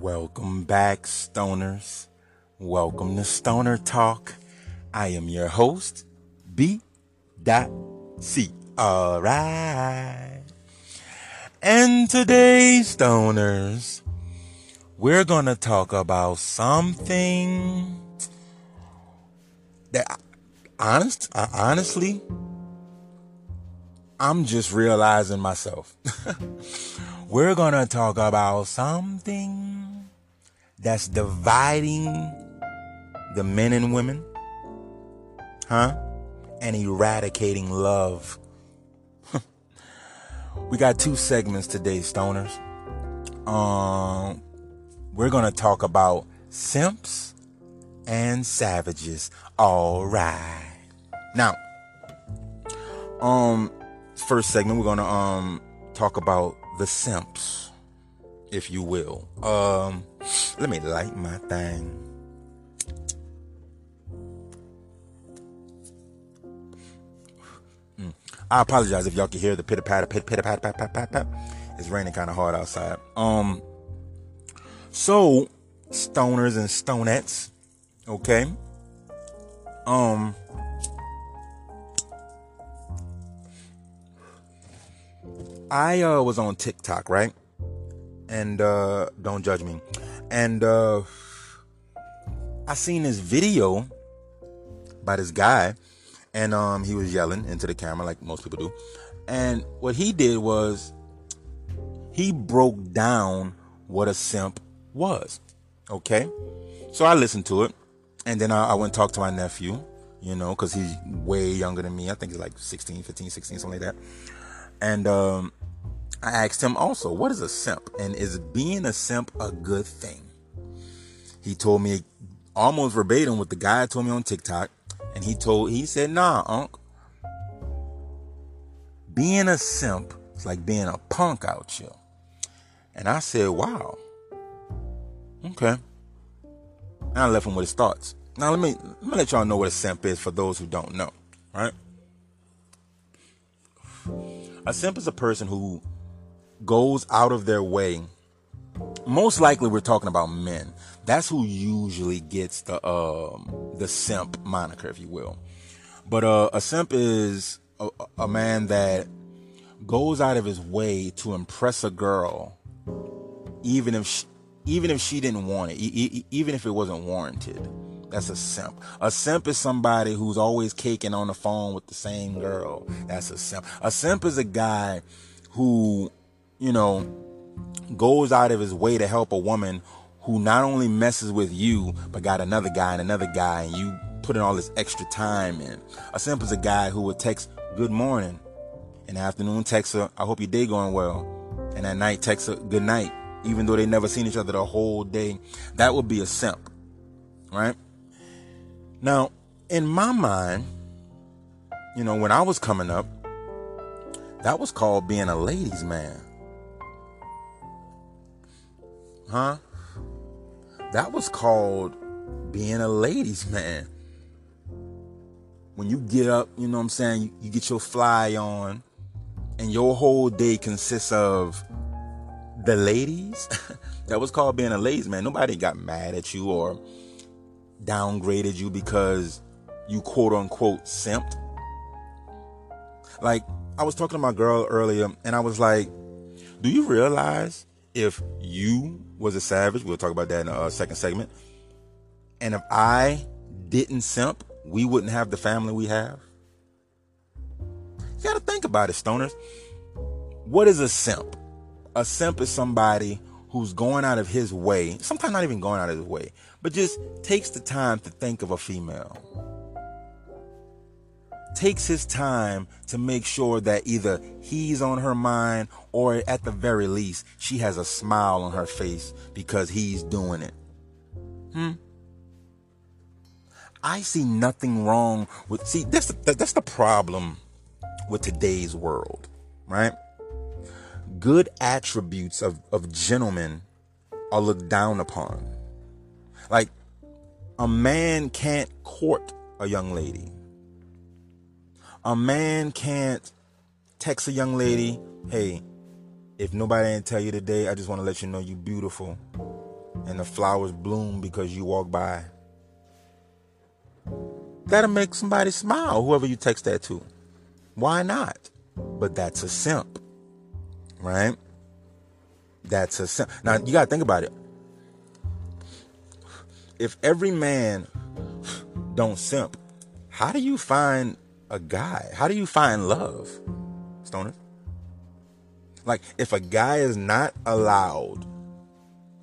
Welcome back, stoners. Welcome to Stoner Talk. I am your host, B. Dot C. All right. And today, stoners, we're going to talk about something that honest, uh, honestly, I'm just realizing myself. we're going to talk about something that's dividing the men and women, huh? And eradicating love. we got two segments today, stoners. Um, we're to talk about simps and savages. All right. Now, um, first segment, we're to, um, talk about the simps, if you will. Um, let me light my thing. Mm. I apologize if y'all can hear the pitter patter, pitter pitter patter, pat pat pat pat. It's raining kind of hard outside. Um, so stoners and stonettes, okay. Um, I uh, was on TikTok, right? And uh, don't judge me. And uh, I seen this video by this guy, and um, he was yelling into the camera like most people do. And what he did was he broke down what a simp was. Okay, so I listened to it, and then I, I went talked to my nephew. You know, because he's way younger than me. I think he's like 16, 15, 16, something like that. And um, I asked him also, what is a simp? And is being a simp a good thing? He told me almost verbatim what the guy told me on TikTok. And he told, he said, nah, Unc. Being a simp is like being a punk out here. And I said, wow. Okay. And I left him with his thoughts. Now let me let me let y'all know what a simp is for those who don't know. Right? A simp is a person who goes out of their way. Most likely, we're talking about men. That's who usually gets the um, the simp moniker, if you will. But uh, a simp is a, a man that goes out of his way to impress a girl, even if she, even if she didn't want it, e- even if it wasn't warranted. That's a simp. A simp is somebody who's always caking on the phone with the same girl. That's a simp. A simp is a guy who you know, goes out of his way to help a woman who not only messes with you, but got another guy and another guy, and you put in all this extra time in. A simp is a guy who would text good morning, in the afternoon text her, I hope your day going well, and at night text her good night, even though they never seen each other the whole day. That would be a simp, right? Now, in my mind, you know, when I was coming up, that was called being a ladies' man. Huh? That was called being a ladies' man. When you get up, you know what I'm saying, you, you get your fly on, and your whole day consists of the ladies. that was called being a ladies' man. Nobody got mad at you or downgraded you because you quote unquote simped. Like, I was talking to my girl earlier, and I was like, Do you realize if you was a savage, we'll talk about that in the uh, second segment. And if I didn't simp, we wouldn't have the family we have. You got to think about it, stoners. What is a simp? A simp is somebody who's going out of his way, sometimes not even going out of his way, but just takes the time to think of a female takes his time to make sure that either he's on her mind or at the very least she has a smile on her face because he's doing it. Hmm. I see nothing wrong with see that's the, that's the problem with today's world, right? Good attributes of, of gentlemen are looked down upon. Like a man can't court a young lady a man can't text a young lady, hey, if nobody ain't tell you today, I just want to let you know you're beautiful. and the flowers bloom because you walk by. That'll make somebody smile, whoever you text that to. Why not? But that's a simp, right? That's a simp. Now you gotta think about it. If every man don't simp, how do you find a guy? How do you find love, Stoner? Like, if a guy is not allowed,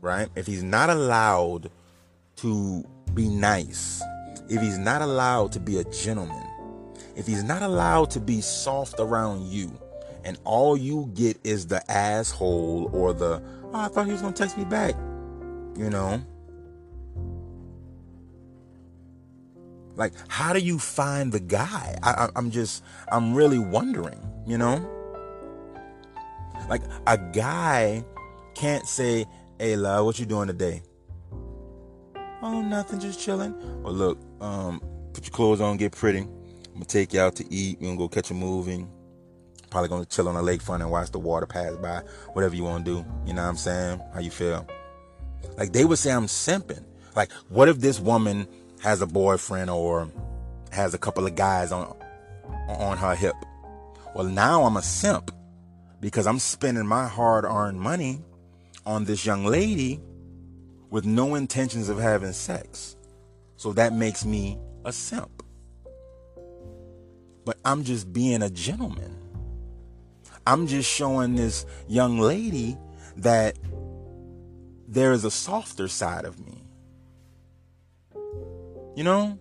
right? If he's not allowed to be nice, if he's not allowed to be a gentleman, if he's not allowed to be soft around you, and all you get is the asshole or the, oh, I thought he was gonna text me back, you know? Like, how do you find the guy? I, am just, I'm really wondering, you know? Like, a guy can't say, hey, love, what you doing today? Oh, nothing, just chilling. Or look, um, put your clothes on, get pretty. I'm gonna take you out to eat. We're gonna go catch a movie. Probably gonna chill on the lakefront and watch the water pass by. Whatever you wanna do. You know what I'm saying? How you feel? Like, they would say I'm simping. Like, what if this woman has a boyfriend or has a couple of guys on on her hip. Well, now I'm a simp because I'm spending my hard-earned money on this young lady with no intentions of having sex. So that makes me a simp. But I'm just being a gentleman. I'm just showing this young lady that there is a softer side of me. You know?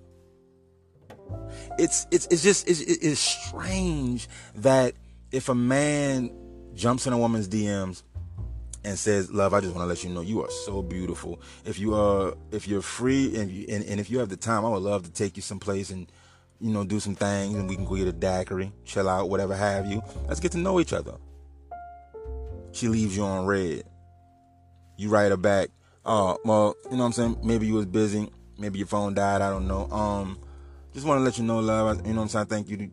It's it's it's just it's, it's strange that if a man jumps in a woman's DMs and says, "Love, I just want to let you know you are so beautiful. If you are, if you're free and, you, and and if you have the time, I would love to take you someplace and you know do some things, and we can go get a daiquiri, chill out, whatever have you. Let's get to know each other." She leaves you on read. You write her back. Oh, well, you know what I'm saying? Maybe you was busy. Maybe your phone died. I don't know. Um, just want to let you know, love. You know what I'm saying? Thank you.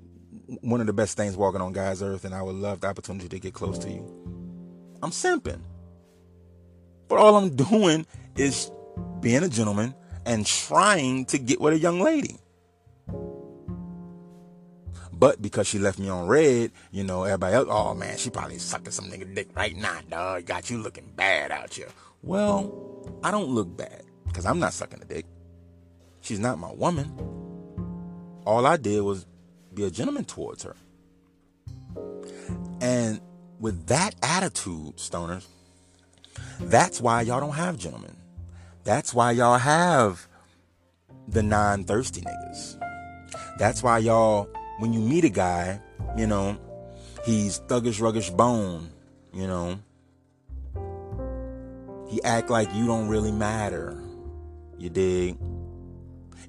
One of the best things walking on God's earth, and I would love the opportunity to get close to you. I'm simping. But all I'm doing is being a gentleman and trying to get with a young lady. But because she left me on read, you know, everybody else, oh man, she probably sucking some nigga dick right now, dog. Got you looking bad out here. Well, I don't look bad because I'm not sucking a dick. She's not my woman. All I did was be a gentleman towards her. And with that attitude, stoners, that's why y'all don't have gentlemen. That's why y'all have the non thirsty niggas. That's why y'all, when you meet a guy, you know, he's thuggish, ruggish bone, you know, he act like you don't really matter. You dig?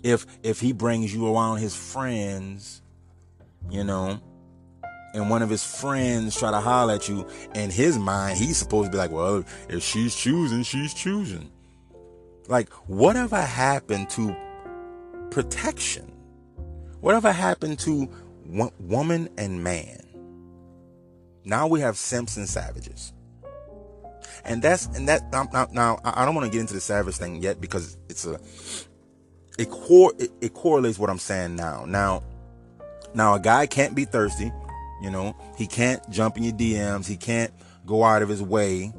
If if he brings you around his friends, you know, and one of his friends try to holler at you, in his mind, he's supposed to be like, well, if she's choosing, she's choosing. Like, whatever happened to protection? Whatever happened to woman and man? Now we have Simpson savages. And that's, and that, now, now I don't want to get into the savage thing yet because it's a, it, cor- it, it correlates what I'm saying now. Now, now a guy can't be thirsty. You know, he can't jump in your DMs. He can't go out of his way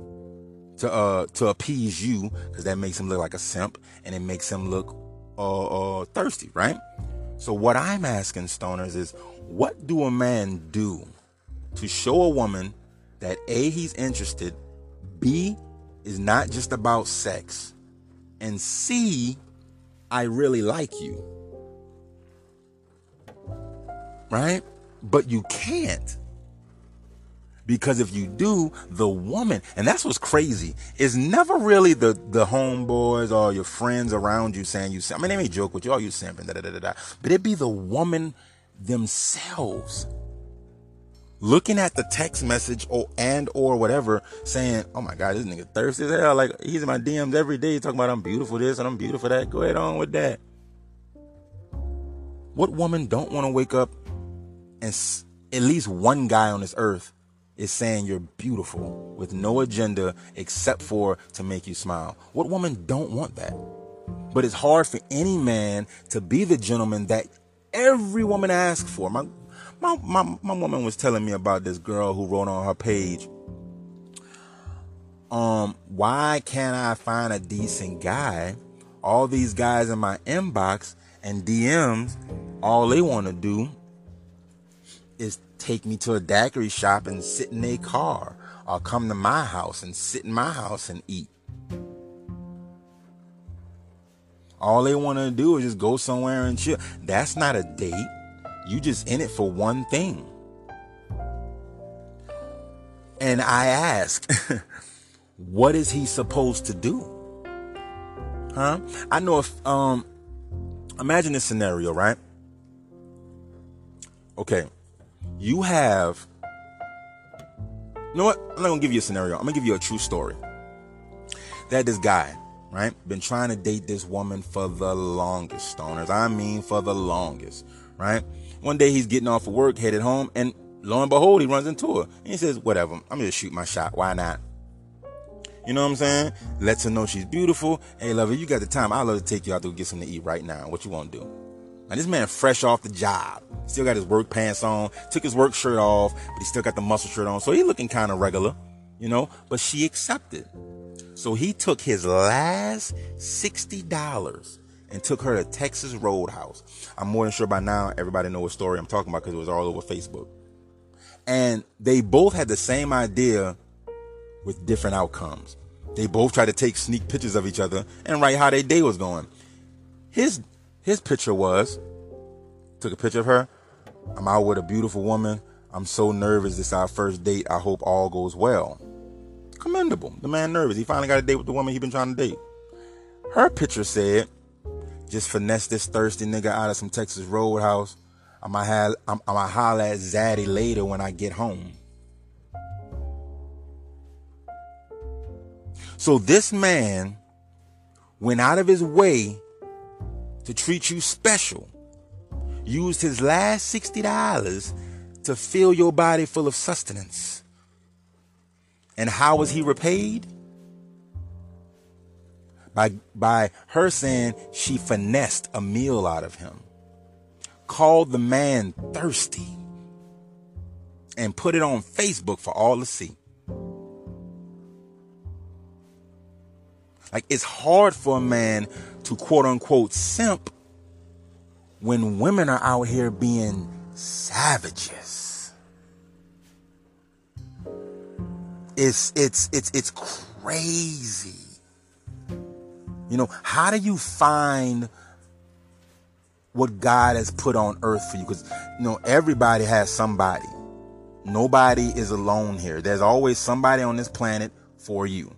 to uh to appease you because that makes him look like a simp and it makes him look uh, uh thirsty, right? So what I'm asking stoners is, what do a man do to show a woman that a he's interested, b is not just about sex, and c I really like you. Right? But you can't. Because if you do, the woman, and that's what's crazy, is never really the the homeboys or your friends around you saying you. I mean, they may joke with you, oh, you simping, da da da da. But it be the woman themselves looking at the text message or and or whatever, saying, "Oh my God, this nigga thirsty as hell." Like he's in my DMs every day talking about I'm beautiful this and I'm beautiful that. Go ahead on with that. What woman don't want to wake up and s- at least one guy on this earth is saying you're beautiful with no agenda except for to make you smile. What woman don't want that? But it's hard for any man to be the gentleman that every woman asks for. My my my, my woman was telling me about this girl who wrote on her page um, why can't I find a decent guy? All these guys in my inbox and DMs, all they want to do is take me to a daiquiri shop and sit in a car or come to my house and sit in my house and eat. All they want to do is just go somewhere and chill. That's not a date. You just in it for one thing. And I ask, what is he supposed to do? Huh? I know if um imagine this scenario, right? Okay. You have You know what? I'm not gonna give you a scenario. I'm gonna give you a true story. That this guy, right, been trying to date this woman for the longest, stoners. I mean for the longest, right? One day he's getting off of work, headed home, and lo and behold, he runs into her. And he says, Whatever, I'm gonna shoot my shot. Why not? You know what I'm saying? Lets her know she's beautiful. Hey, lover, you got the time. I'd love to take you out to get something to eat right now. What you want to do? Now, this man fresh off the job. Still got his work pants on. Took his work shirt off, but he still got the muscle shirt on. So he looking kind of regular, you know, but she accepted. So he took his last $60 and took her to Texas Roadhouse. I'm more than sure by now everybody know what story I'm talking about because it was all over Facebook. And they both had the same idea with different outcomes. They both tried to take sneak pictures of each other and write how their day was going. His his picture was took a picture of her. I'm out with a beautiful woman. I'm so nervous. This is our first date. I hope all goes well. Commendable. The man nervous. He finally got a date with the woman he been trying to date. Her picture said, just finesse this thirsty nigga out of some Texas Roadhouse. I might have I'm, I might holler at Zaddy later when I get home. So this man went out of his way to treat you special, used his last $60 to fill your body full of sustenance. And how was he repaid? By, by her saying she finessed a meal out of him, called the man thirsty, and put it on Facebook for all to see. Like it's hard for a man to quote unquote simp when women are out here being savages. It's it's it's it's crazy. You know, how do you find what God has put on earth for you? Because you know, everybody has somebody. Nobody is alone here. There's always somebody on this planet for you.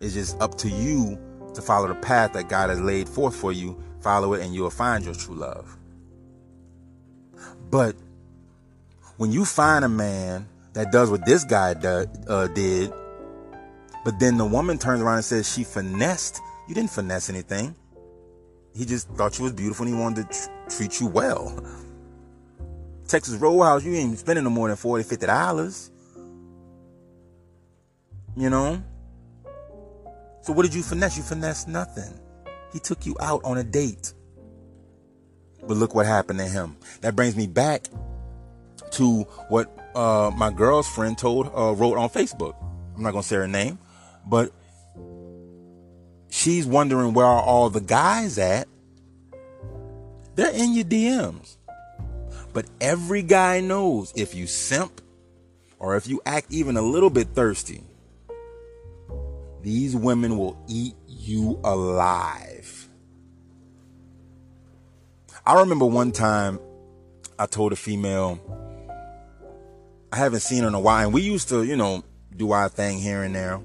It's just up to you to follow the path that God has laid forth for you. Follow it and you'll find your true love. But when you find a man that does what this guy do, uh, did, but then the woman turns around and says she finessed, you didn't finesse anything. He just thought you was beautiful and he wanted to tr- treat you well. Texas Roadhouse, you ain't spending no more than 40 $50. You know? So what did you finesse? You finessed nothing. He took you out on a date. But look what happened to him. That brings me back to what uh, my girl's friend told uh, wrote on Facebook. I'm not gonna say her name, but she's wondering where are all the guys at. They're in your DMs. But every guy knows if you simp or if you act even a little bit thirsty, these women will eat you alive. I remember one time I told a female, I haven't seen her in a while, and we used to, you know, do our thing here and there.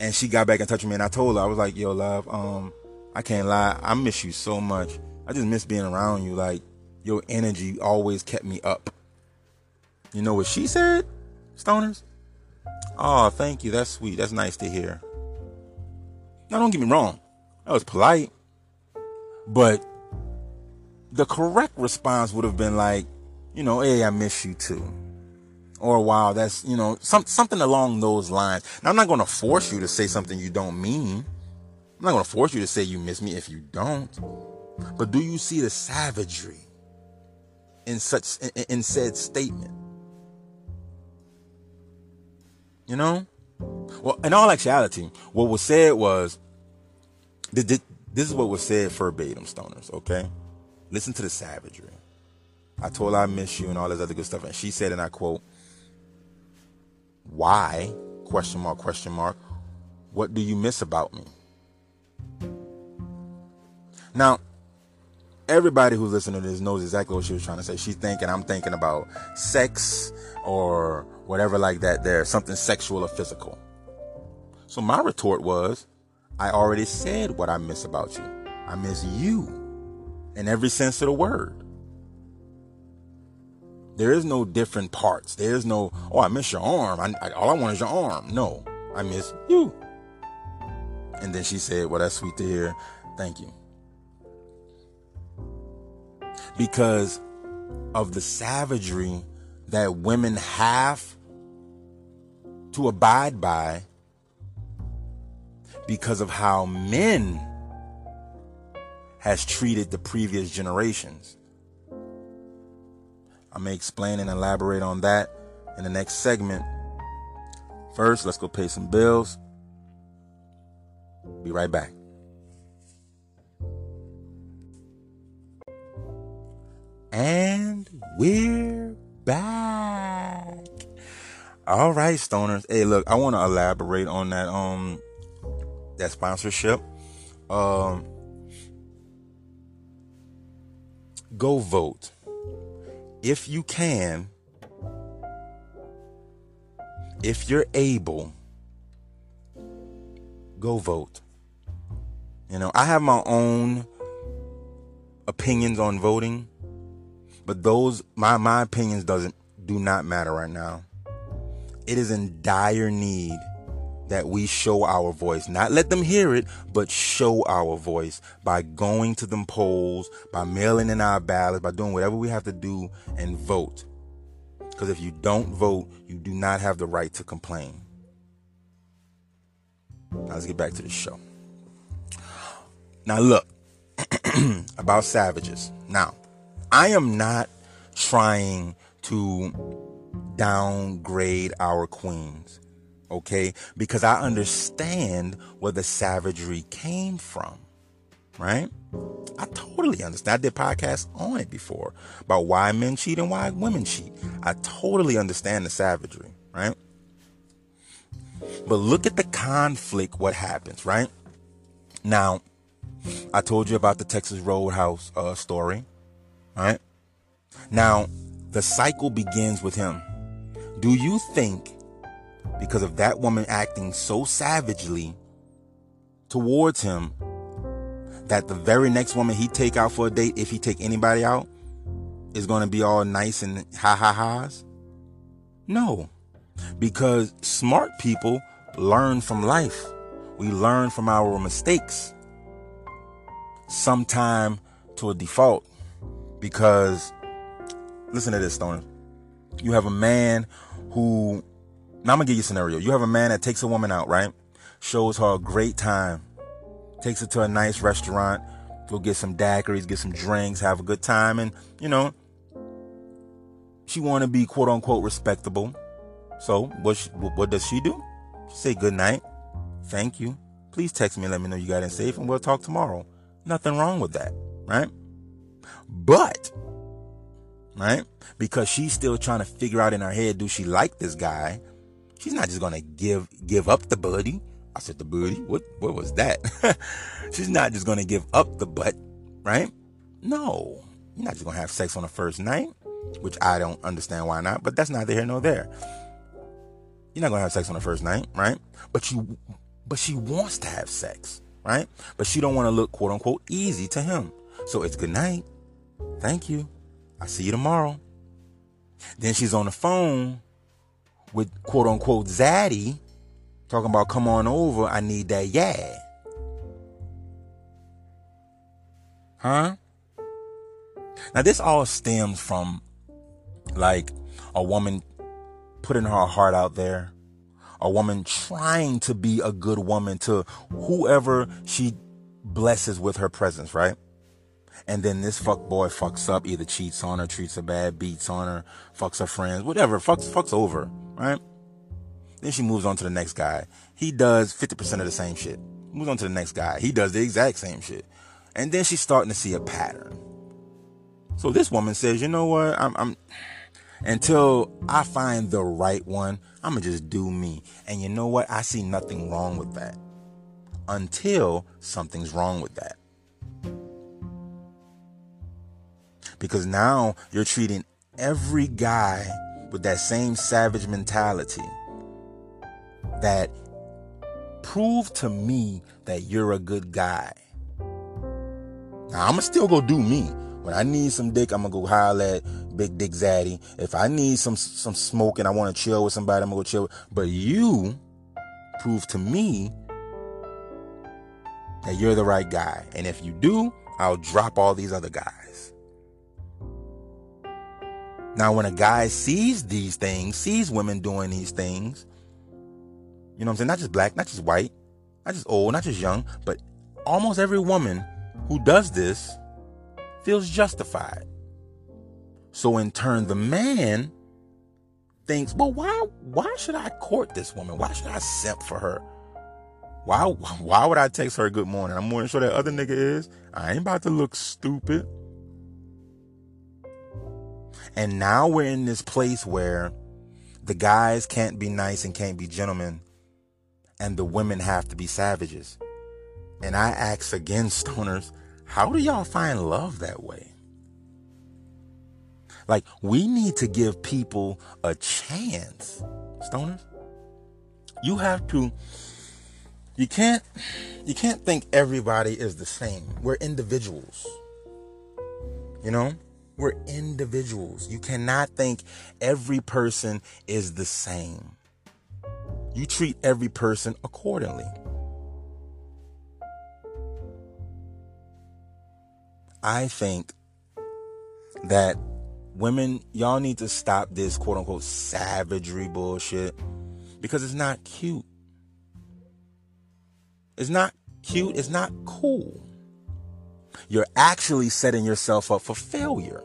And she got back in touch with me, and I told her, I was like, yo, love, um, I can't lie, I miss you so much. I just miss being around you. Like, your energy always kept me up. You know what she said, stoners? Oh, thank you. That's sweet. That's nice to hear. Now, don't get me wrong. That was polite. But the correct response would have been like, you know, hey, I miss you too. Or wow, that's, you know, some, something along those lines. Now, I'm not going to force you to say mm-hmm. something you don't mean. I'm not going to force you to say you miss me if you don't. But do you see the savagery in such, in, in said statement? You know? Well, in all actuality, what was said was, this is what was said verbatim, stoners, okay? Listen to the savagery. I told her I miss you and all this other good stuff. And she said, and I quote, why? Question mark, question mark. What do you miss about me? Now, everybody who's listening to this knows exactly what she was trying to say. She's thinking, I'm thinking about sex or whatever like that there, something sexual or physical. So my retort was, I already said what I miss about you. I miss you in every sense of the word. There is no different parts. There is no, oh, I miss your arm. I, I, all I want is your arm. No, I miss you. And then she said, well, that's sweet to hear. Thank you. Because of the savagery that women have to abide by because of how men has treated the previous generations. I may explain and elaborate on that in the next segment. First, let's go pay some bills. Be right back. And we're back. All right, stoners. Hey, look, I want to elaborate on that um that sponsorship. Um go vote if you can, if you're able, go vote. You know, I have my own opinions on voting, but those my my opinions doesn't do not matter right now. It is in dire need that we show our voice. Not let them hear it, but show our voice by going to them polls, by mailing in our ballots, by doing whatever we have to do and vote. Because if you don't vote, you do not have the right to complain. Now let's get back to the show. Now, look about savages. Now, I am not trying to downgrade our queens okay? Because I understand where the savagery came from, right? I totally understand. I did podcasts on it before about why men cheat and why women cheat. I totally understand the savagery, right? But look at the conflict, what happens, right? Now, I told you about the Texas Roadhouse uh, story, right? Now, the cycle begins with him. Do you think because of that woman acting so savagely towards him that the very next woman he take out for a date, if he take anybody out, is going to be all nice and ha ha ha's? No, because smart people learn from life. We learn from our mistakes. Sometime to a default, because listen to this, Stoner. You have a man who now I'm gonna give you a scenario. You have a man that takes a woman out, right? Shows her a great time, takes her to a nice restaurant, go get some daiquiris, get some drinks, have a good time, and you know, she want to be quote unquote respectable. So what she, what does she do? She say good night, thank you. Please text me and let me know you got in safe, and we'll talk tomorrow. Nothing wrong with that, right? But right? Because she's still trying to figure out in her head, do she like this guy? She's not just gonna give give up the booty. I said the booty. What what was that? She's not just gonna give up the butt, right? No, you're not just gonna have sex on the first night, which I don't understand why not. But that's neither here nor there. You're not gonna have sex on the first night, right? But you, but she wants to have sex, right? But she don't want to look quote unquote easy to him. So it's good night. Thank you. I'll see you tomorrow. Then she's on the phone with quote unquote Zaddy talking about come on over, I need that yeah. Huh? Now this all stems from like a woman putting her heart out there, a woman trying to be a good woman to whoever she blesses with her presence, right? And then this fuck boy fucks up, either cheats on her, treats her bad, beats on her, fucks her friends, whatever, fucks fucks over, right? Then she moves on to the next guy. He does 50% of the same shit. Moves on to the next guy. He does the exact same shit. And then she's starting to see a pattern. So this woman says, you know what? I'm, I'm until I find the right one, I'm gonna just do me. And you know what? I see nothing wrong with that. Until something's wrong with that. Because now you're treating every guy with that same savage mentality that prove to me that you're a good guy. Now I'm gonna still go do me. When I need some dick, I'm gonna go holler at Big Dick Zaddy. If I need some some smoke and I want to chill with somebody, I'm gonna go chill. But you prove to me that you're the right guy. And if you do, I'll drop all these other guys. Now, when a guy sees these things, sees women doing these things, you know what I'm saying? Not just black, not just white, not just old, not just young, but almost every woman who does this feels justified. So in turn, the man thinks, well, why why should I court this woman? Why should I simp for her? Why why would I text her good morning? I'm more than sure that other nigga is. I ain't about to look stupid. And now we're in this place where the guys can't be nice and can't be gentlemen, and the women have to be savages. And I ask again, stoners, how do y'all find love that way? Like, we need to give people a chance, stoners. You have to, you can't, you can't think everybody is the same. We're individuals. You know? We're individuals. You cannot think every person is the same. You treat every person accordingly. I think that women, y'all need to stop this quote unquote savagery bullshit because it's not cute. It's not cute. It's not cool. You're actually setting yourself up for failure.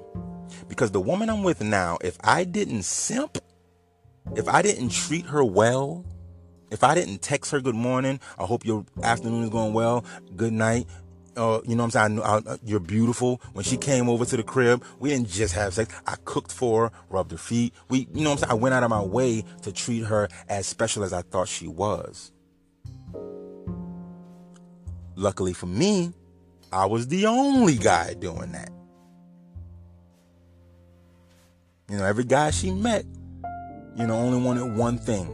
Because the woman I'm with now, if I didn't simp, if I didn't treat her well, if I didn't text her good morning, I hope your afternoon is going well, good night, uh, you know what I'm saying? I, I, uh, you're beautiful. When she came over to the crib, we didn't just have sex. I cooked for her, rubbed her feet. We, you know what I'm saying? I went out of my way to treat her as special as I thought she was. Luckily for me, I was the only guy doing that. You know, every guy she met, you know, only wanted one thing.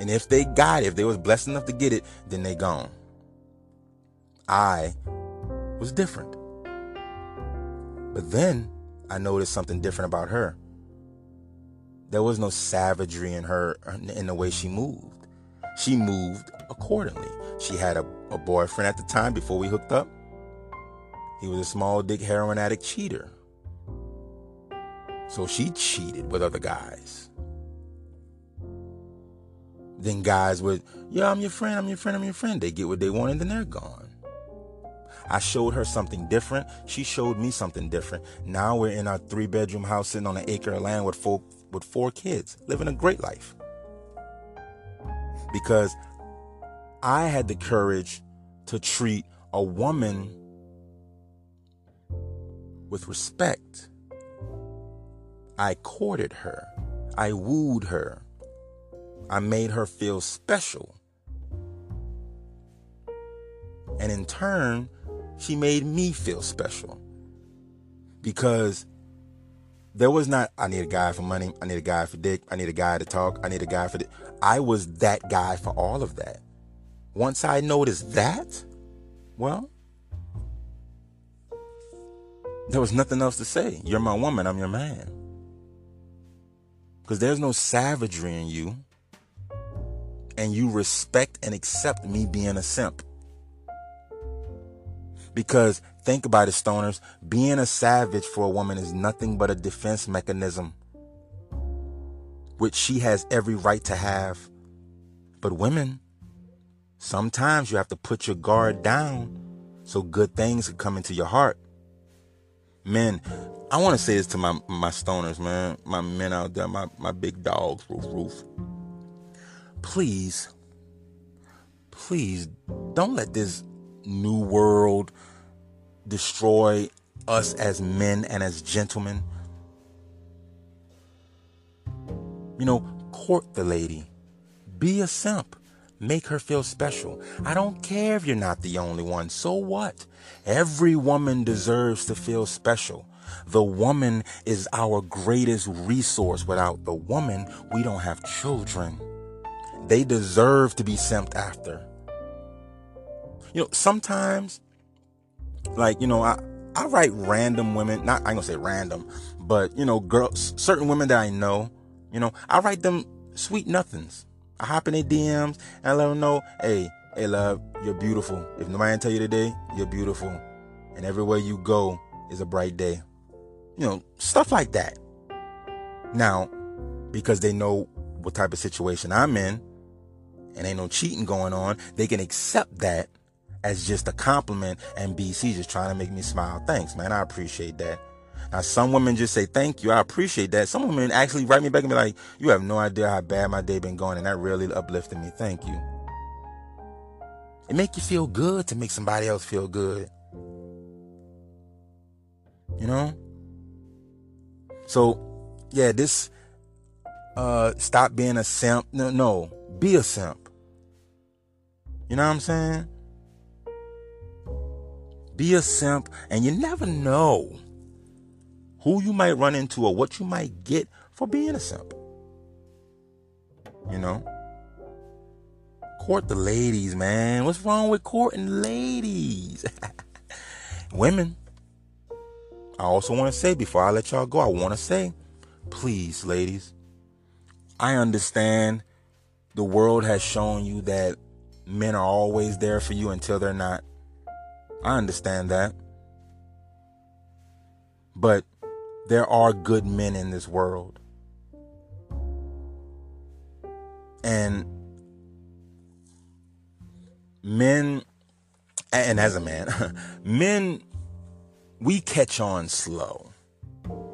And if they got it, if they was blessed enough to get it, then they gone. I was different. But then I noticed something different about her. There was no savagery in her in the way she moved. She moved accordingly. She had a, a boyfriend at the time before we hooked up. He was a small dick heroin addict cheater. So she cheated with other guys. Then guys would, yeah, I'm your friend, I'm your friend, I'm your friend. They get what they want and then they're gone. I showed her something different. She showed me something different. Now we're in our three bedroom house sitting on an acre of land with four, with four kids, living a great life. Because I had the courage to treat a woman with respect. I courted her. I wooed her. I made her feel special. And in turn, she made me feel special because there was not I need a guy for money, I need a guy for dick, I need a guy to talk, I need a guy for dick. I was that guy for all of that. Once I noticed that, well, there was nothing else to say. You're my woman, I'm your man. Because there's no savagery in you. And you respect and accept me being a simp. Because think about it, stoners. Being a savage for a woman is nothing but a defense mechanism. which she has every right to have. But women, sometimes you have to put your guard down so good things can come into your heart. Men, I want to say this to my my stoners, man, my men out there, my my big dogs, roof roof. Please, please don't let this new world destroy us as men and as gentlemen. You know, court the lady. Be a simp. Make her feel special. I don't care if you're not the only one. So what? Every woman deserves to feel special. The woman is our greatest resource. Without the woman, we don't have children. They deserve to be simped after. You know, sometimes, like, you know, I, I write random women, not, I ain't gonna say random, but, you know, girls, certain women that I know, you know, I write them sweet nothings. I hop in their DMs and I let them know, hey, hey, love, you're beautiful. If nobody tell you today, you're beautiful. And everywhere you go is a bright day. You know, stuff like that. Now, because they know what type of situation I'm in and ain't no cheating going on, they can accept that as just a compliment and BC just trying to make me smile. Thanks, man. I appreciate that. Now, some women just say thank you. I appreciate that. Some women actually write me back and be like, "You have no idea how bad my day been going," and that really uplifted me. Thank you. It make you feel good to make somebody else feel good. You know. So, yeah, this uh stop being a simp. No, no, be a simp. You know what I'm saying? Be a simp, and you never know who you might run into or what you might get for being a simp. You know? Court the ladies, man. What's wrong with courting ladies? Women. I also want to say before I let y'all go, I want to say, please, ladies, I understand the world has shown you that men are always there for you until they're not. I understand that. But there are good men in this world. And men, and as a man, men, we catch on slow.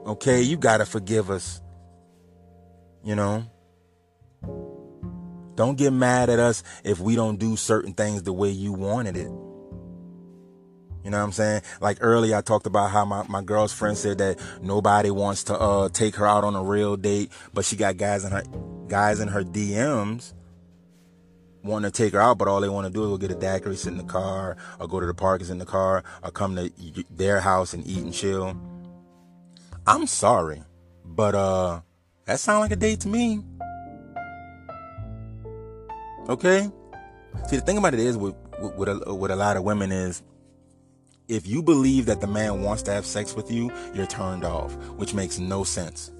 Okay, you gotta forgive us. You know? Don't get mad at us if we don't do certain things the way you wanted it. You know what I'm saying? Like earlier, I talked about how my, my girl's friend said that nobody wants to uh, take her out on a real date, but she got guys in her guys in her DMs wanting to take her out, but all they want to do is go get a daiquiri, sit in the car, or go to the park, is in the car, or come to their house and eat and chill. I'm sorry, but uh, that sounds like a date to me. Okay. See, the thing about it is with with, with a, with a lot of women is if you believe that the man wants to have sex with you, you're turned off, which makes no sense.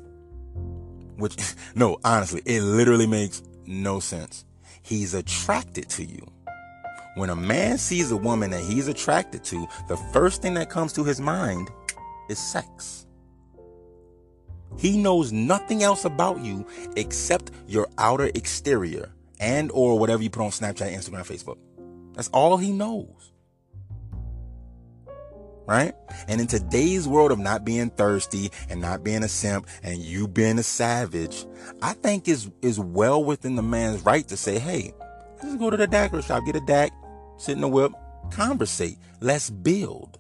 Which, no, honestly, it literally makes no sense. He's attracted to you. When a man sees a woman that he's attracted to, the first thing that comes to his mind is sex. He knows nothing else about you except your outer exterior and or whatever you put on Snapchat, Instagram, Facebook. That's all he knows right? And in today's world of not being thirsty and not being a simp and you being a savage, I think is is well within the man's right to say, hey, let's go to the daiquiri shop, get a DAC, sit in the whip, conversate, let's build.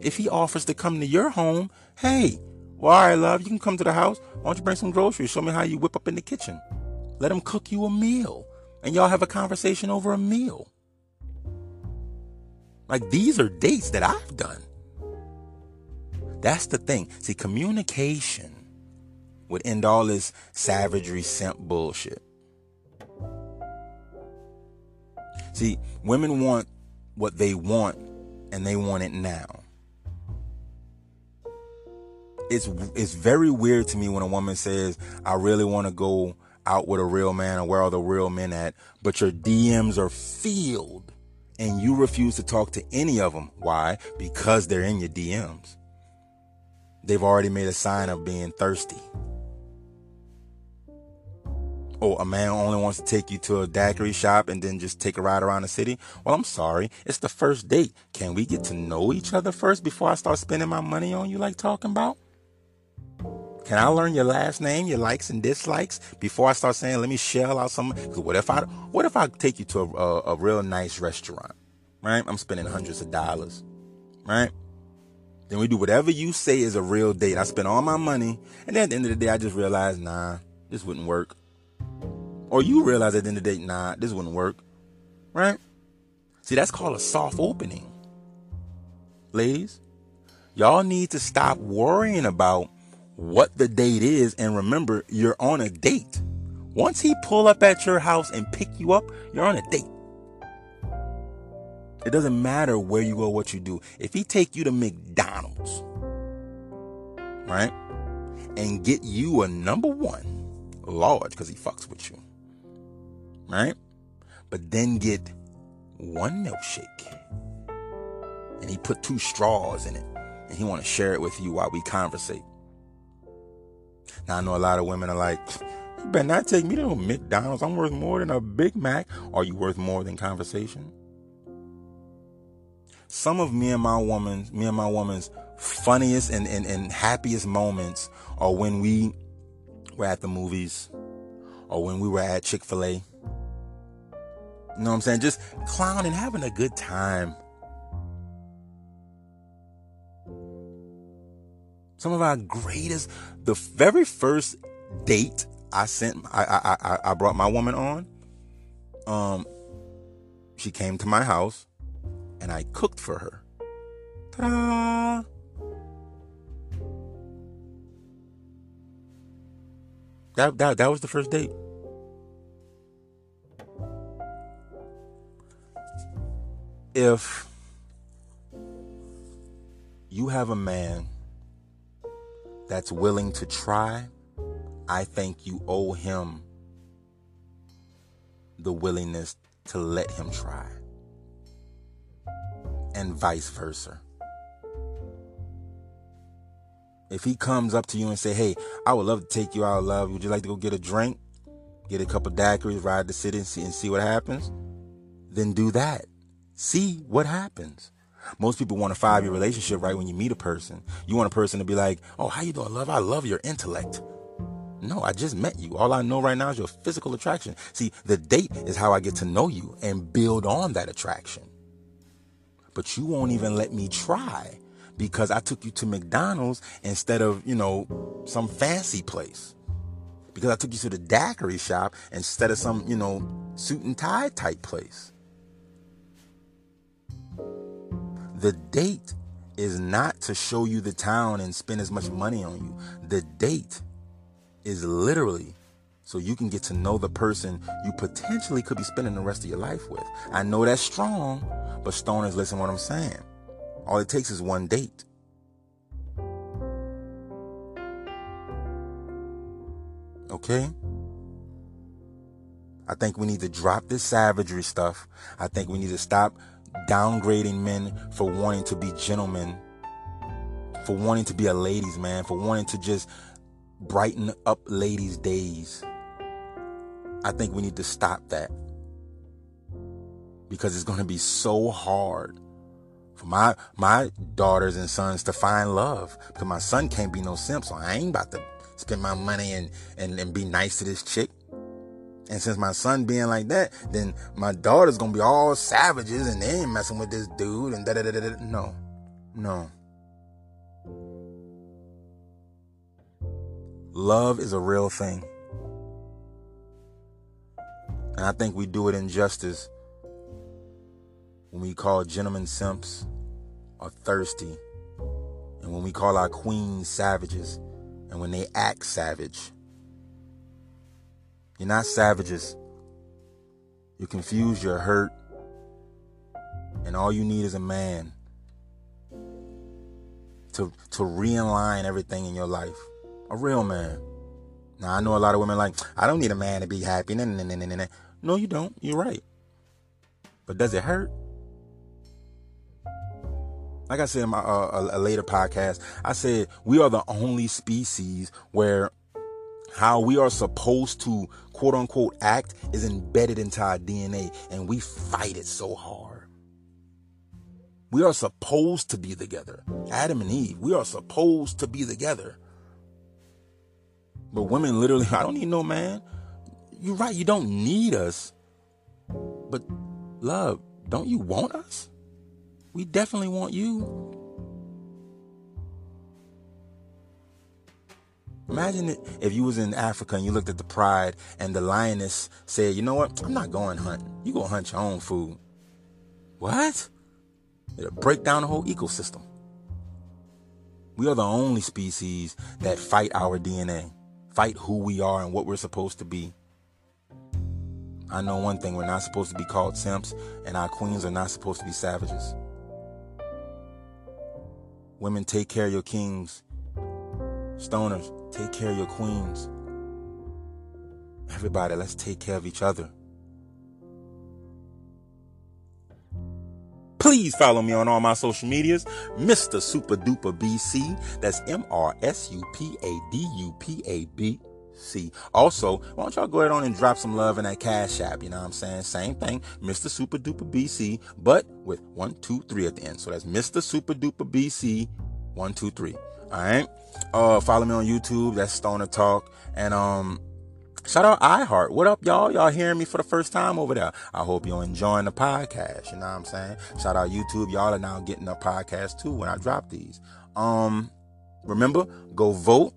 If he offers to come to your home, hey, well, all right, love, you can come to the house. Why don't you bring some groceries? Show me how you whip up in the kitchen. Let him cook you a meal. And y'all have a conversation over a meal. Like these are dates that I've done. That's the thing. See, communication would end all this savagery, simp bullshit. See, women want what they want and they want it now. It's it's very weird to me when a woman says, "I really want to go out with a real man or where are the real men at?" But your DMs are filled and you refuse to talk to any of them. Why? Because they're in your DMs. They've already made a sign of being thirsty. oh, a man only wants to take you to a daiquiri shop and then just take a ride around the city. Well, I'm sorry. It's the first date. Can we get to know each other first before I start spending my money on you like talking about? Can I learn your last name, your likes and dislikes before I start saying, let me shell out some? Because what if I, what if I take you to a, a, a real nice restaurant, right? I'm spending hundreds of dollars, right? Then we do whatever you say is a real date. I spend all my money, and then at the end of the day, I just realize, nah, this wouldn't work. Or you realize at the end of the day, nah, this wouldn't work, right? See, that's called a soft opening. Ladies, y'all need to stop worrying about what the date is and remember you're on a date. Once he pull up at your house and pick you up, you're on a date. It doesn't matter where you go, what you do. If he take you to McDonald's, right, and get you a number one large because he fucks with you, right, but then get one milkshake and he put two straws in it and he want to share it with you while we conversate. Now I know a lot of women are like, you better not take me to McDonald's. I'm worth more than a Big Mac. Are you worth more than conversation? Some of me and my woman, me and my woman's funniest and, and, and happiest moments are when we were at the movies or when we were at Chick-fil-A. You know what I'm saying? Just clowning, having a good time. Some of our greatest, the very first date I sent, I, I, I, I brought my woman on. Um, she came to my house and I cooked for her. Ta-da! That, that, that was the first date. If you have a man that's willing to try, I think you owe him the willingness to let him try. And vice versa. If he comes up to you and say, "Hey, I would love to take you out, love. Would you like to go get a drink, get a couple daiquiris, ride the city, and see, and see what happens?" Then do that. See what happens. Most people want a five year relationship right when you meet a person. You want a person to be like, oh, how you doing, love? I love your intellect. No, I just met you. All I know right now is your physical attraction. See, the date is how I get to know you and build on that attraction. But you won't even let me try because I took you to McDonald's instead of, you know, some fancy place. Because I took you to the daiquiri shop instead of some, you know, suit and tie type place. The date is not to show you the town and spend as much money on you. The date is literally so you can get to know the person you potentially could be spending the rest of your life with. I know that's strong, but stoners, listen to what I'm saying. All it takes is one date. Okay? I think we need to drop this savagery stuff. I think we need to stop downgrading men for wanting to be gentlemen, for wanting to be a ladies' man, for wanting to just brighten up ladies' days. I think we need to stop that. Because it's going to be so hard for my my daughters and sons to find love. Because my son can't be no simp, so I ain't about to spend my money and, and, and be nice to this chick. And since my son being like that, then my daughter's gonna be all savages and they ain't messing with this dude and da da da da. No, no. Love is a real thing. And I think we do it injustice when we call gentlemen simps or thirsty, and when we call our queens savages, and when they act savage. You're not savages. You're confused, you're hurt, and all you need is a man to to realign everything in your life. A real man. Now I know a lot of women like, I don't need a man to be happy. Nah, nah, nah, No, you don't. You're right. But does it hurt? Like I said in my uh, a, a later podcast, I said we are the only species where how we are supposed to quote unquote act is embedded into our DNA and we fight it so hard. We are supposed to be together. Adam and Eve, we are supposed to be together. But women literally, I don't need no man. You're right, you don't need us. But love, don't you want us? We definitely want you. Imagine if you was in Africa and you looked at the pride and the lioness said, you know what? I'm not going hunting. You go hunt your own food. What? It'll break down the whole ecosystem. We are the only species that fight our DNA, fight who we are and what we're supposed to be. I know one thing we're not supposed to be called simps, and our queens are not supposed to be savages. Women, take care of your kings. Stoners, take care of your queens. Everybody, let's take care of each other. Please follow me on all my social medias, Mr. Supa Dupa BC. That's M R S U P A D U P A B C. Also, why don't y'all go ahead on and drop some love in that Cash App? You know what I'm saying? Same thing, Mr. Supa Dupa BC, but with one, two, three at the end. So that's Mr. Supa Dupa BC, one, two, three. All right. Uh, follow me on YouTube. That's Stoner Talk. And um, shout out iHeart. What up, y'all? Y'all hearing me for the first time over there? I hope you're enjoying the podcast. You know what I'm saying? Shout out YouTube. Y'all are now getting a podcast too when I drop these. Um, remember, go vote.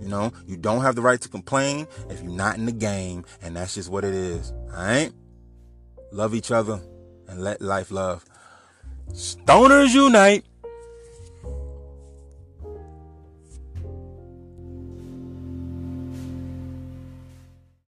You know, you don't have the right to complain if you're not in the game, and that's just what it is. All right. Love each other and let life love. Stoners unite.